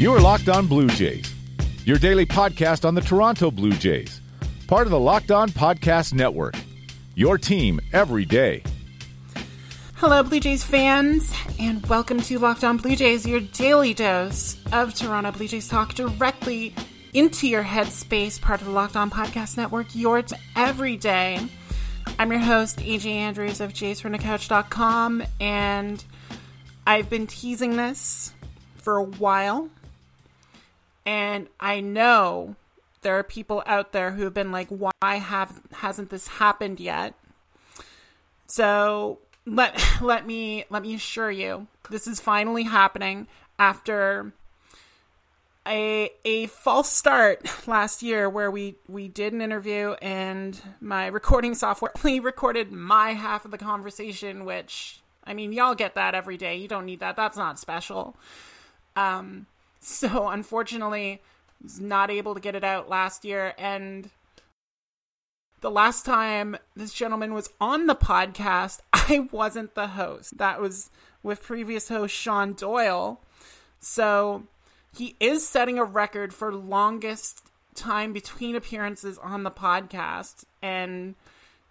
You are Locked On Blue Jays, your daily podcast on the Toronto Blue Jays, part of the Locked On Podcast Network. Your team every day. Hello, Blue Jays fans, and welcome to Locked On Blue Jays, your daily dose of Toronto Blue Jays talk directly into your headspace, part of the Locked On Podcast Network, your every day. I'm your host, AJ Andrews of jaysfromthecouch.com, and I've been teasing this for a while, and I know there are people out there who have been like, "Why have hasn't this happened yet?" So let let me let me assure you, this is finally happening after a a false start last year where we we did an interview and my recording software only recorded my half of the conversation which I mean y'all get that every day. You don't need that. That's not special. Um so unfortunately was not able to get it out last year and the last time this gentleman was on the podcast I wasn't the host that was with previous host Sean Doyle so he is setting a record for longest time between appearances on the podcast. And,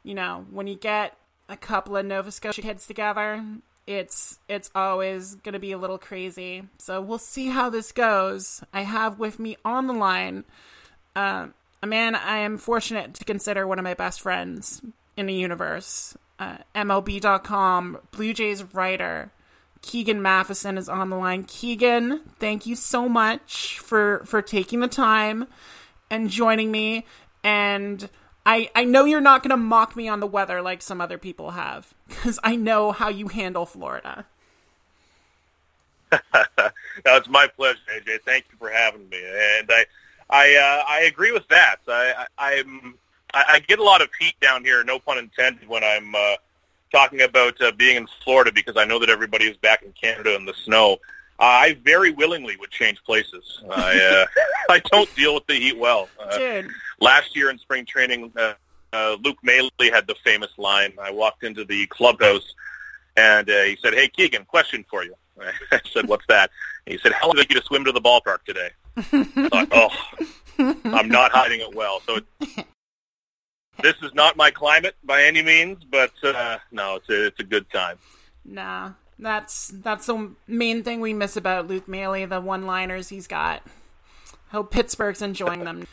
you know, when you get a couple of Nova Scotia kids together, it's it's always going to be a little crazy. So we'll see how this goes. I have with me on the line uh, a man I am fortunate to consider one of my best friends in the universe. Uh, MLB.com, Blue Jays writer, Keegan Matheson is on the line. Keegan, thank you so much for for taking the time and joining me. And I I know you're not going to mock me on the weather like some other people have because I know how you handle Florida. no, it's my pleasure, AJ. Thank you for having me. And I I uh, I agree with that. I, I I'm I, I get a lot of heat down here, no pun intended, when I'm. Uh, talking about uh, being in Florida because I know that everybody is back in Canada in the snow. I very willingly would change places. I uh, I don't deal with the heat well. Uh, Dude. Last year in spring training, uh, uh, Luke Maile had the famous line. I walked into the clubhouse and uh, he said, "Hey Keegan, question for you." I said, "What's that?" And he said, "How long did you to swim to the ballpark today?" I thought, "Oh, I'm not hiding it well." So it, this is not my climate by any means, but uh, no, it's a, it's a good time. Nah, that's that's the main thing we miss about Luke Maile, the one-liners he's got. Hope Pittsburgh's enjoying them.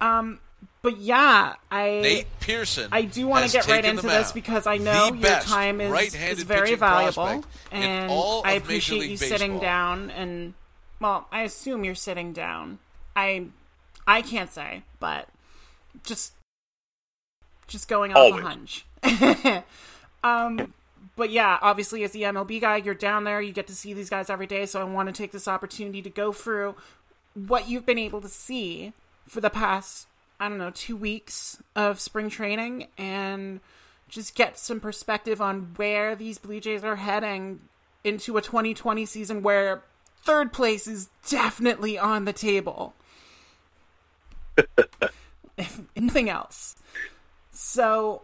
Um, but yeah, I Nate Pearson. I do want to get right into this because I know your time is, is very valuable, and I appreciate League you sitting down and well, I assume you're sitting down. I I can't say, but just just going off Always. a hunch. um, but yeah, obviously as the MLB guy, you're down there. You get to see these guys every day. So I want to take this opportunity to go through what you've been able to see for the past I don't know two weeks of spring training and just get some perspective on where these Blue Jays are heading into a 2020 season where third place is definitely on the table. if anything else. So,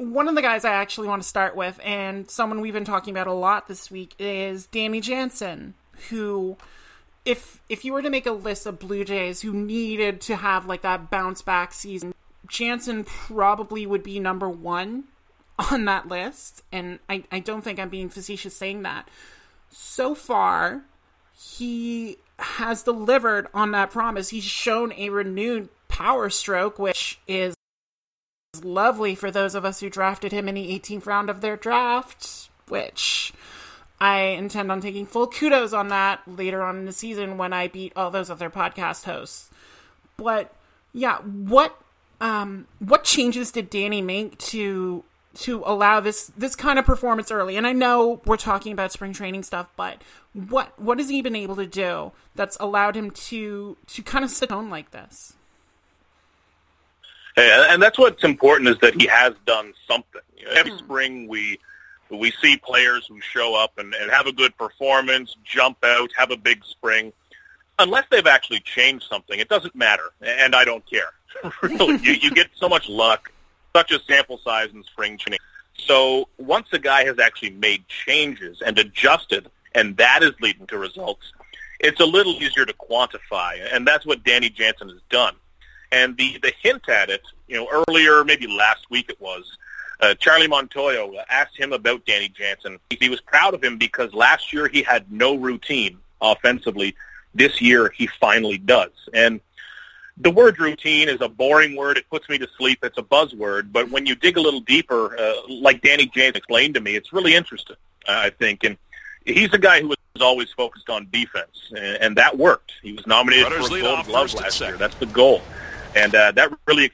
one of the guys I actually want to start with, and someone we've been talking about a lot this week, is Danny Jansen, who, if if you were to make a list of Blue Jays who needed to have like that bounce back season, Jansen probably would be number one on that list. And I, I don't think I'm being facetious saying that. So far, he has delivered on that promise. He's shown a renewed power stroke, which is lovely for those of us who drafted him in the 18th round of their draft, which I intend on taking full kudos on that later on in the season when I beat all those other podcast hosts. But yeah, what um what changes did Danny make to to allow this this kind of performance early? And I know we're talking about spring training stuff, but what what has he been able to do that's allowed him to to kind of sit on like this? And that's what's important is that he has done something. Every mm-hmm. spring we we see players who show up and, and have a good performance, jump out, have a big spring. Unless they've actually changed something, it doesn't matter, and I don't care. really, you, you get so much luck, such a sample size in spring training. So once a guy has actually made changes and adjusted, and that is leading to results, it's a little easier to quantify, and that's what Danny Jansen has done. And the the hint at it, you know, earlier maybe last week it was. Uh, Charlie Montoyo asked him about Danny Jansen. He was proud of him because last year he had no routine offensively. This year he finally does. And the word routine is a boring word. It puts me to sleep. It's a buzzword. But when you dig a little deeper, uh, like Danny Jansen explained to me, it's really interesting, I think. And he's a guy who was always focused on defense, and, and that worked. He was nominated Runners for a Gold Glove last year. That's the goal and uh, that really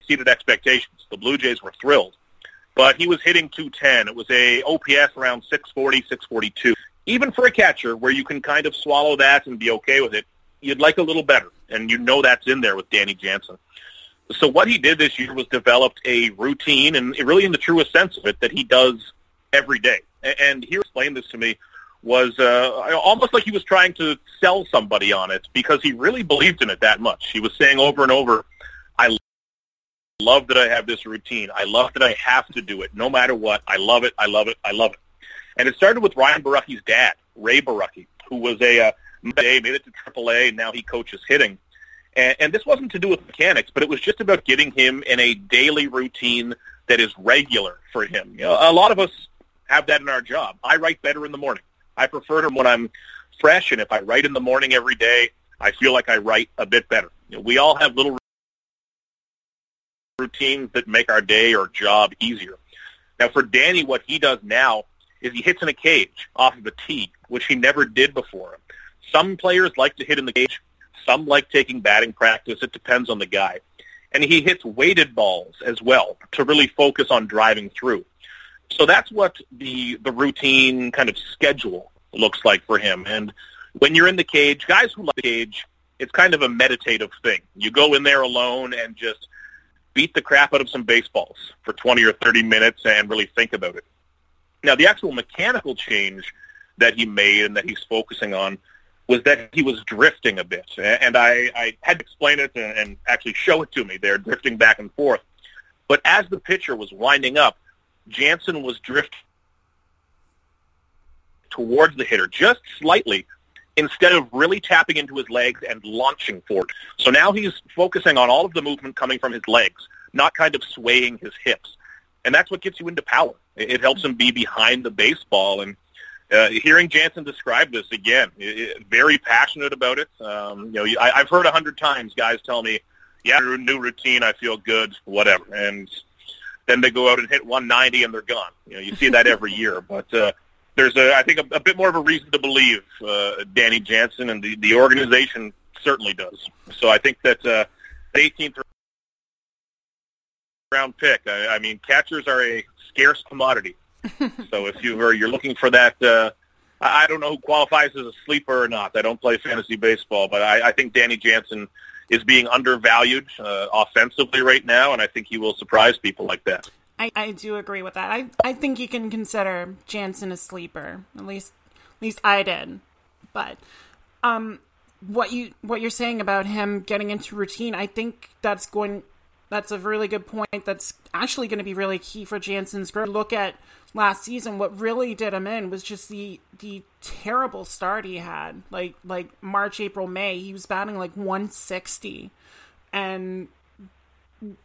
exceeded expectations. The Blue Jays were thrilled, but he was hitting 210. It was a OPS around 640, 642. Even for a catcher, where you can kind of swallow that and be okay with it, you'd like a little better, and you know that's in there with Danny Jansen. So what he did this year was developed a routine, and really in the truest sense of it, that he does every day. And he explained this to me was uh, almost like he was trying to sell somebody on it because he really believed in it that much. He was saying over and over, I love that I have this routine. I love that I have to do it no matter what. I love it. I love it. I love it. And it started with Ryan Borucki's dad, Ray Borucki, who was a uh, made it to AAA, and now he coaches hitting. And, and this wasn't to do with mechanics, but it was just about getting him in a daily routine that is regular for him. You know, a lot of us have that in our job. I write better in the morning. I prefer them when I'm fresh, and if I write in the morning every day, I feel like I write a bit better. You know, we all have little routines that make our day or job easier. Now, for Danny, what he does now is he hits in a cage off of a tee, which he never did before. Some players like to hit in the cage. Some like taking batting practice. It depends on the guy. And he hits weighted balls as well to really focus on driving through. So that's what the the routine kind of schedule looks like for him. And when you're in the cage, guys who like the cage, it's kind of a meditative thing. You go in there alone and just beat the crap out of some baseballs for 20 or 30 minutes and really think about it. Now, the actual mechanical change that he made and that he's focusing on was that he was drifting a bit. And I, I had to explain it and, and actually show it to me. They're drifting back and forth. But as the pitcher was winding up, Jansen was drifting towards the hitter just slightly instead of really tapping into his legs and launching forward. So now he's focusing on all of the movement coming from his legs, not kind of swaying his hips. And that's what gets you into power. It helps him be behind the baseball. And uh, hearing Jansen describe this again, it, very passionate about it. Um, you know, I, I've heard a hundred times guys tell me, "Yeah, new routine, I feel good, whatever." And then they go out and hit 190 and they're gone. You know, you see that every year. But uh, there's a, I think, a, a bit more of a reason to believe uh, Danny Jansen and the, the organization certainly does. So I think that uh, the 18th round pick. I, I mean, catchers are a scarce commodity. so if you are you're looking for that, uh, I, I don't know who qualifies as a sleeper or not. I don't play fantasy baseball, but I, I think Danny Jansen is being undervalued uh, offensively right now, and I think he will surprise people like that. I, I do agree with that. I I think you can consider Jansen a sleeper. At least at least I did. But um what you what you're saying about him getting into routine, I think that's going that's a really good point. That's actually going to be really key for Jansen's growth. Look at last season. What really did him in was just the the terrible start he had. Like like March, April, May, he was batting like 160, and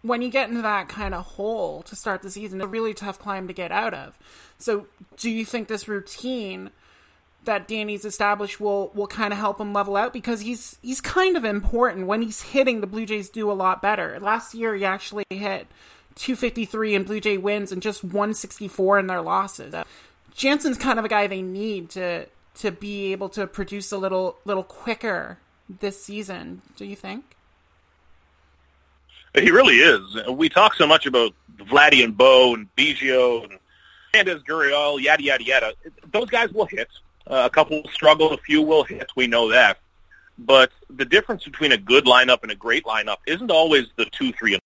when you get into that kind of hole to start the season, it's a really tough climb to get out of. So, do you think this routine? That Danny's established will will kind of help him level out because he's he's kind of important when he's hitting the Blue Jays do a lot better. Last year he actually hit 253 in Blue Jay wins and just 164 in their losses. Jansen's kind of a guy they need to to be able to produce a little little quicker this season. Do you think? He really is. We talk so much about Vladdy and Bo and Biggio and Hernandez, Gurriel, yada yada yada. Those guys will hit. Uh, a couple will struggle, a few will hit. We know that. But the difference between a good lineup and a great lineup isn't always the two, three,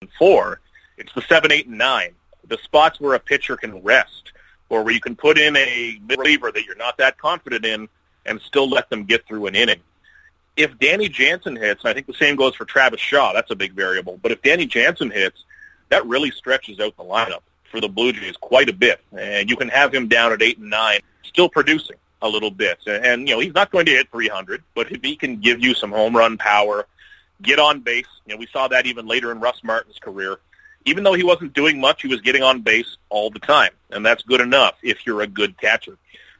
and four. It's the seven, eight, and nine. The spots where a pitcher can rest, or where you can put in a reliever that you're not that confident in, and still let them get through an inning. If Danny Jansen hits, and I think the same goes for Travis Shaw, that's a big variable. But if Danny Jansen hits, that really stretches out the lineup for the Blue Jays quite a bit, and you can have him down at eight and nine, still producing. a little bit. And, you know, he's not going to hit 300, but if he can give you some home run power, get on base, you know, we saw that even later in Russ Martin's career. Even though he wasn't doing much, he was getting on base all the time. And that's good enough if you're a good catcher.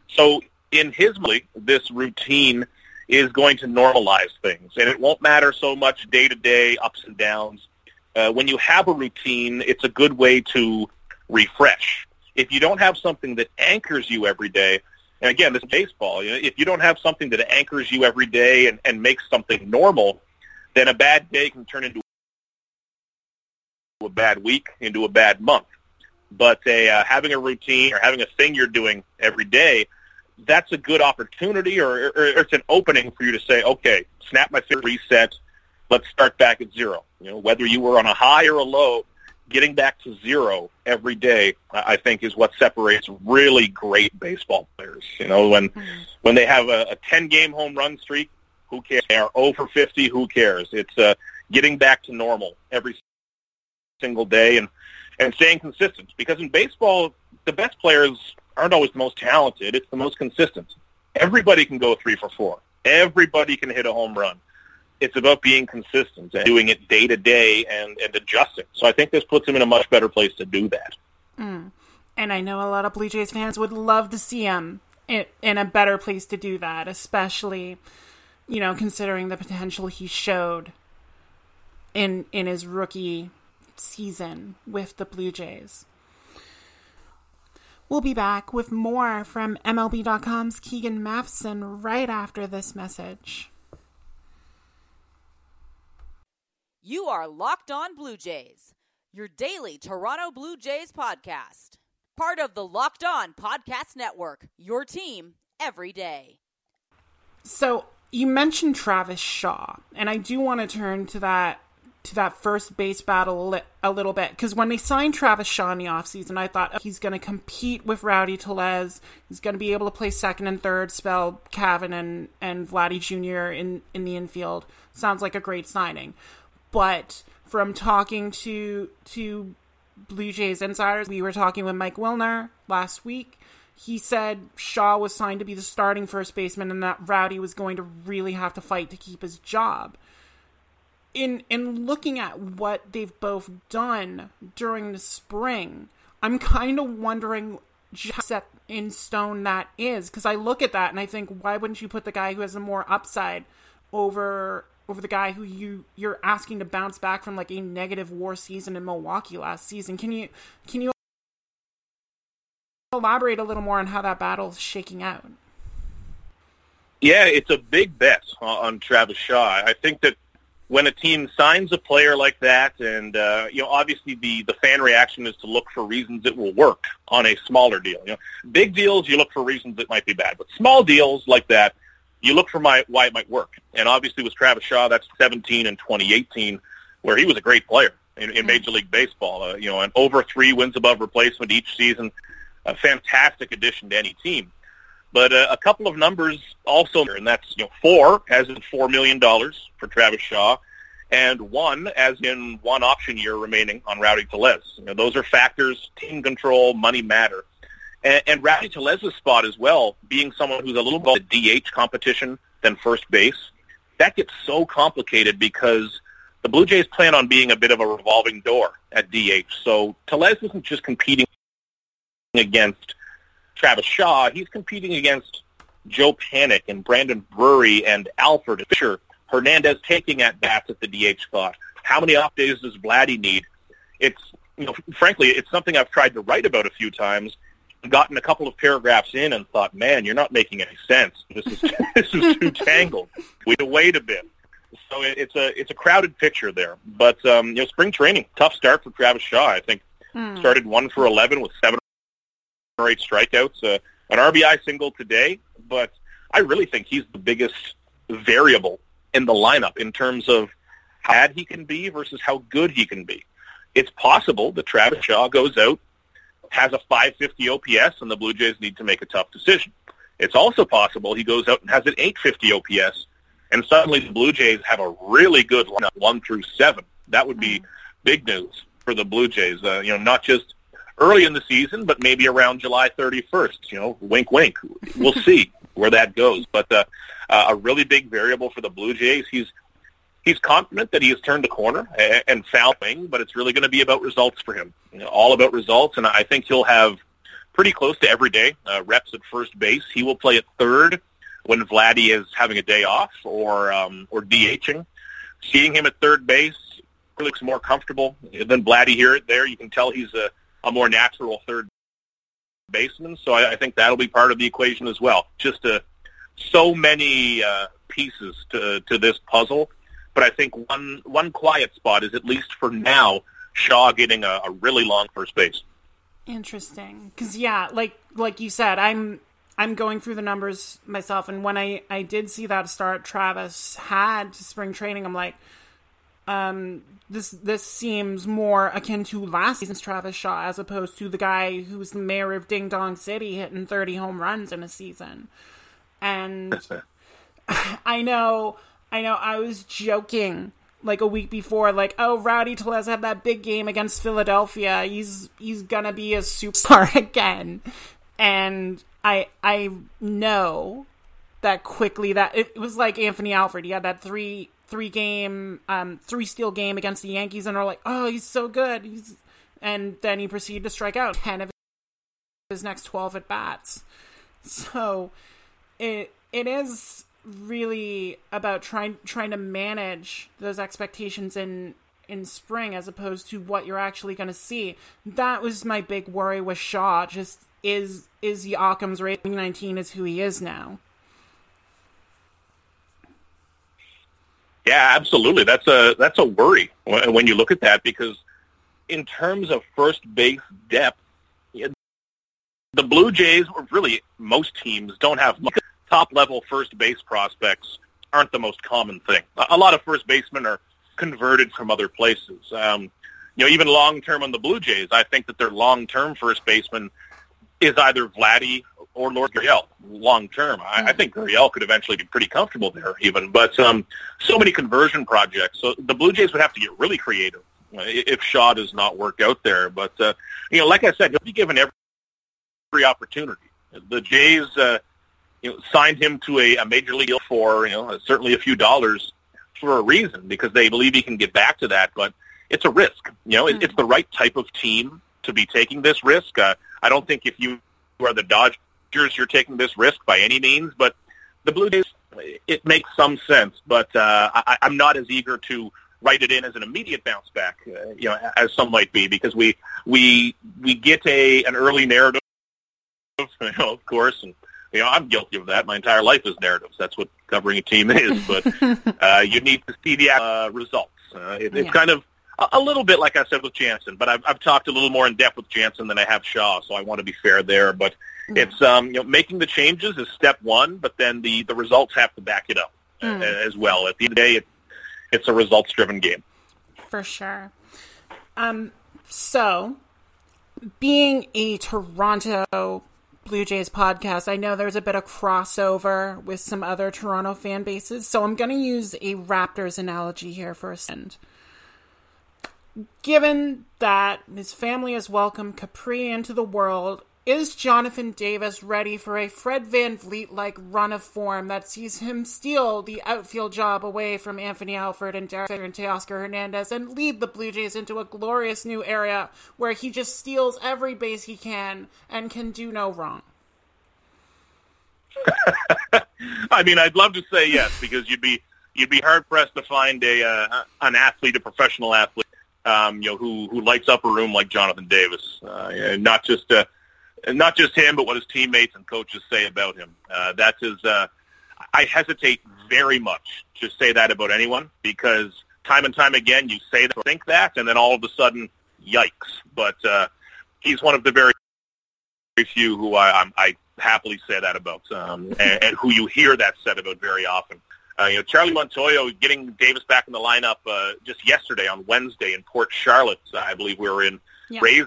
So in his league, this routine is going to normalize things. And it won't matter so much day-to-day ups and downs. Uh, when you have a routine, it's a good way to refresh. If you don't have something that anchors you every day, and again, this is baseball. You know, if you don't have something that anchors you every day and, and makes something normal, then a bad day can turn into a bad week, into a bad month. But a, uh, having a routine or having a thing you're doing every day, that's a good opportunity or, or, or it's an opening for you to say, okay, snap my fingers, reset, let's start back at zero. You know, whether you were on a high or a low, getting back to zero every day, I think, is what separates really great baseball players. You know, when mm-hmm. when they have a, a ten game home run streak, who cares? They are over fifty, who cares? It's uh, getting back to normal every single day and and staying consistent. Because in baseball, the best players aren't always the most talented; it's the most consistent. Everybody can go three for four. Everybody can hit a home run it's about being consistent and doing it day to day and, and adjusting. So I think this puts him in a much better place to do that. Mm. And I know a lot of Blue Jays fans would love to see him in, in a better place to do that, especially, you know, considering the potential he showed in in his rookie season with the Blue Jays. We'll be back with more from MLB.com's Keegan Matheson right after this message. You are Locked On Blue Jays, your daily Toronto Blue Jays podcast. Part of the Locked On Podcast Network, your team every day. So, you mentioned Travis Shaw, and I do want to turn to that to that first base battle a little bit because when they signed Travis Shaw in the offseason, I thought oh, he's going to compete with Rowdy Tellez. He's going to be able to play second and third, spell Cavan and and Vladdy Jr. in in the infield. Sounds like a great signing but from talking to to Blue Jays insiders, we were talking with Mike Wilner last week. He said Shaw was signed to be the starting first baseman and that Rowdy was going to really have to fight to keep his job. In in looking at what they've both done during the spring, I'm kind of wondering just set in stone that is because I look at that and I think why wouldn't you put the guy who has a more upside over over the guy who you you're asking to bounce back from like a negative WAR season in Milwaukee last season. Can you can you elaborate a little more on how that battle is shaking out? Yeah, it's a big bet on Travis Shaw. I think that when a team signs a player like that, and uh, you know, obviously the the fan reaction is to look for reasons it will work on a smaller deal. You know, big deals you look for reasons it might be bad, but small deals like that, you look for my, why it might work. And obviously with Travis Shaw, that's 17 and 2018, where he was a great player in, in Major League Baseball. Uh, you know, an over three wins above replacement each season, a fantastic addition to any team. But uh, a couple of numbers also, and that's you know four, as in four million dollars for Travis Shaw, and one, as in one option year remaining on Rowdy Tellez. You know, those are factors. Team control, money matter. And, and Rowdy Tellez's spot as well, being someone who's a little more DH competition than first base, that gets so complicated because the Blue Jays plan on being a bit of a revolving door at DH. So Tellez isn't just competing against Travis Shaw. He's competing against Joe Panik and Brandon Drury and Alford Fisher. Hernandez taking at bats at the DH spot. How many off days does Vladdy need? It's you know, frankly, it's something I've tried to write about a few times, gotten a couple of paragraphs in and thought, man, you're not making any sense. This is this is too tangled. We to wait a bit. So it, it's a it's a crowded picture there. But um, you know, spring training, tough start for Travis Shaw. I think hmm. started one for eleven with seven or eight strikeouts, uh, an RBI single today. But I really think he's the biggest variable in the lineup in terms of how bad he can be versus how good he can be. It's possible that Travis Shaw goes out has a 550 OPS, and the Blue Jays need to make a tough decision. It's also possible he goes out and has an 850 OPS, and suddenly the Blue Jays have a really good lineup, one through seven. That would be big news for the Blue Jays. Uh, you know, not just early in the season, but maybe around July 31st. You know, wink, wink. We'll see. where that goes. But uh, uh, a really big variable for the Blue Jays. He's he's confident that he has turned a corner and found thing, but it's really going to be about results for him. You know, all about results, and I think he'll have pretty close to every day uh, reps at first base. He will play at third when Vladdy is having a day off or um, or DHing. Seeing him at third base looks more comfortable than Vladdy here. There, you can tell he's a, a more natural third baseman. So I, I think that'll be part of the equation as well. Just a, so many uh, pieces to to this puzzle, but I think one one quiet spot is at least for now Shaw getting a, a really long first base. Interesting, because yeah, like like you said, I'm I'm going through the numbers myself, and when I I did see that start Travis had spring training, I'm like, um, this this seems more akin to last season's Travis Shaw as opposed to the guy who's the mayor of Ding Dong City hitting 30 home runs in a season. And I know, I know, I was joking like a week before, like, oh, Rowdy Tellez had that big game against Philadelphia. He's he's gonna be a superstar again, and I I know that quickly that it, was like Anthony Alford. He had that three three game um three steal game against the Yankees, and are like, oh, he's so good. He's and then he proceeded to strike out ten of his next twelve at bats. So it it is really about trying trying to manage those expectations in in spring as opposed to what you're actually going to see. That was my big worry with Shaw. Just is is Occam's rating 19 is who he is now. Yeah, absolutely. That's a that's a worry when you look at that because in terms of first base depth, the Blue Jays, or really most teams, don't have much top level first base prospects aren't the most common thing. A lot of first basemen are converted from other places. Um, you know, even long term on the Blue Jays, I think that their long term first baseman is either Vladdy or Lourdes Gurriel. Long term, I, I think Gurriel could eventually be pretty comfortable there, even. But um, so many conversion projects, so the Blue Jays would have to get really creative if Shaw does not work out there. But uh, you know, like I said, he'll be given every, every opportunity. The Jays. Uh, you know, signed him to a, a major league deal for you know certainly a few dollars for a reason because they believe he can get back to that. But it's a risk. You know, it, it's the right type of team to be taking this risk. Uh, I don't think if you are the Dodgers, you're taking this risk by any means. But the Blue Jays, it makes some sense. But uh, I, I'm not as eager to write it in as an immediate bounce back, uh, you know, as some might be, because we we we get a an early narrative, you know, of course, and you know, I'm guilty of that. My entire life is narratives. That's what covering a team is. But uh, you need to see the uh, results. Uh, it, it's kind of a, a little bit like I said with Jansen, but I've, I've talked a little more in depth with Jansen than I have Shaw, so I want to be fair there. But mm. it's um, you know making the changes is step one, but then the the results have to back it up mm. as well. At the end of the day, it, it's a results driven game. For sure. Um, so being a Toronto Blue Jays podcast, I know there's a bit of crossover with some other Toronto fan bases, so I'm going to use a Raptors analogy here for a second. Given that his family has welcomed Capri into the world is Jonathan Davis ready for a Fred VanVleet like run of form that sees him steal the outfield job away from Anthony Alford and Derek and Teoscar Hernandez and lead the Blue Jays into a glorious new area where he just steals every base he can and can do no wrong? I mean, I'd love to say yes because you'd be you'd be hard pressed to find a uh, an athlete, a professional athlete, um, you know, who who lights up a room like Jonathan Davis, uh, not just uh, and not just him, but what his teammates and coaches say about him. Uh, that's his. Uh, I hesitate very much to say that about anyone because time and time again you say that, think that, and then all of a sudden, yikes! But uh, he's one of the very, very few who I, I'm, I happily say that about, um, and, and who you hear that said about very often. Uh, you know, Charlie Montoyo getting Davis back in the lineup uh, just yesterday on Wednesday in Port Charlotte. I believe we were in yeah. Rays'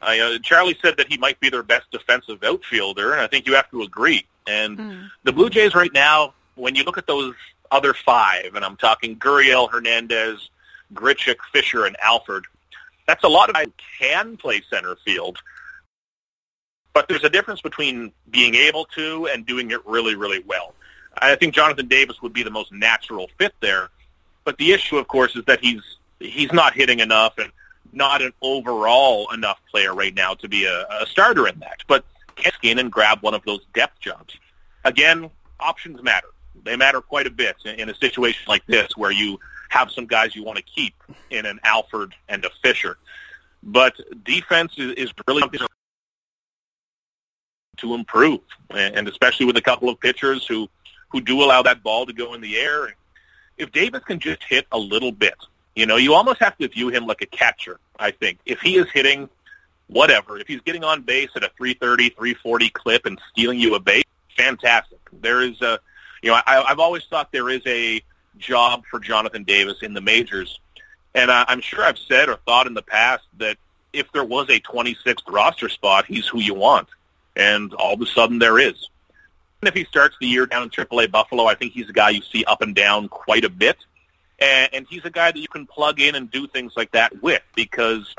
game. Uh, Charlie said that he might be their best defensive outfielder, and I think you have to agree. And mm. the Blue Jays right now, when you look at those other five, and I'm talking Gurriel, Hernandez, Grichuk, Fisher, and Alford, that's a lot of guys can play center field. But there's a difference between being able to and doing it really, really well. I think Jonathan Davis would be the most natural fit there. But the issue, of course, is that he's he's not hitting enough and not an overall enough player right now to be a, a starter in that. But can skin and grab one of those depth jobs. Again, options matter. They matter quite a bit in, a situation like this where you have some guys you want to keep in an Alford and a Fisher. But defense is, is really to improve, and especially with a couple of pitchers who who do allow that ball to go in the air. If Davis can just hit a little bit, you know, you almost have to view him like a catcher. I think if he is hitting whatever, if he's getting on base at a 330, 340 clip and stealing you a base, fantastic. There is a, you know, I, I've always thought there is a job for Jonathan Davis in the majors, and I, I'm sure I've said or thought in the past that if there was a 26th roster spot, he's who you want, and all of a sudden there is. And if he starts the year down in AAA Buffalo, I think he's a guy you see up and down quite a bit, and, and he's a guy that you can plug in and do things like that with because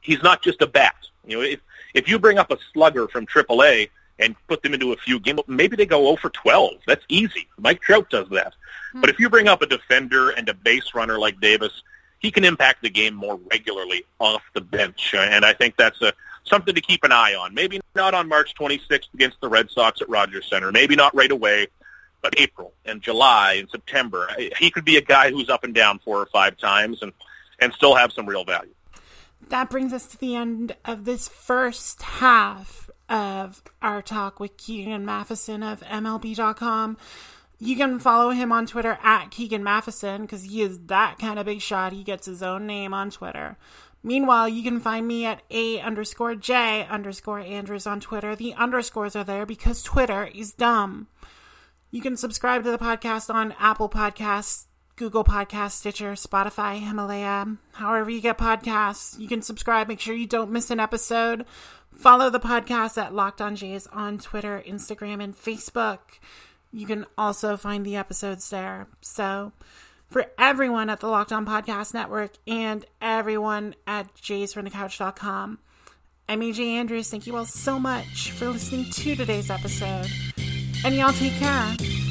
he's not just a bat. You know, if if you bring up a slugger from AAA and put them into a few games, maybe they go 0 for 12. That's easy. Mike Trout does that. Mm-hmm. But if you bring up a defender and a base runner like Davis, he can impact the game more regularly off the bench, and I think that's a something to keep an eye on. Maybe not on March 26th against the Red Sox at Rogers Center. Maybe not right away, but April and July and September. He could be a guy who's up and down four or five times and and still have some real value that brings us to the end of this first half of our talk with Keegan Matheson of MLB.com. You can follow him on Twitter at Keegan Matheson because he is that kind of big shot. He gets his own name on Twitter. Meanwhile, you can find me at A underscore J underscore Andrews on Twitter. The underscores are there because Twitter is dumb. You can subscribe to the podcast on Apple Podcasts, Google Podcast, Stitcher, Spotify, Himalaya, however you get podcasts. You can subscribe. Make sure you don't miss an episode. Follow the podcast at Locked On Jays on Twitter, Instagram, and Facebook. You can also find the episodes there. So, for everyone at the Locked On Podcast Network and everyone at jaysfromthecouch.com, I'm AJ Andrews. Thank you all so much for listening to today's episode. And y'all take care.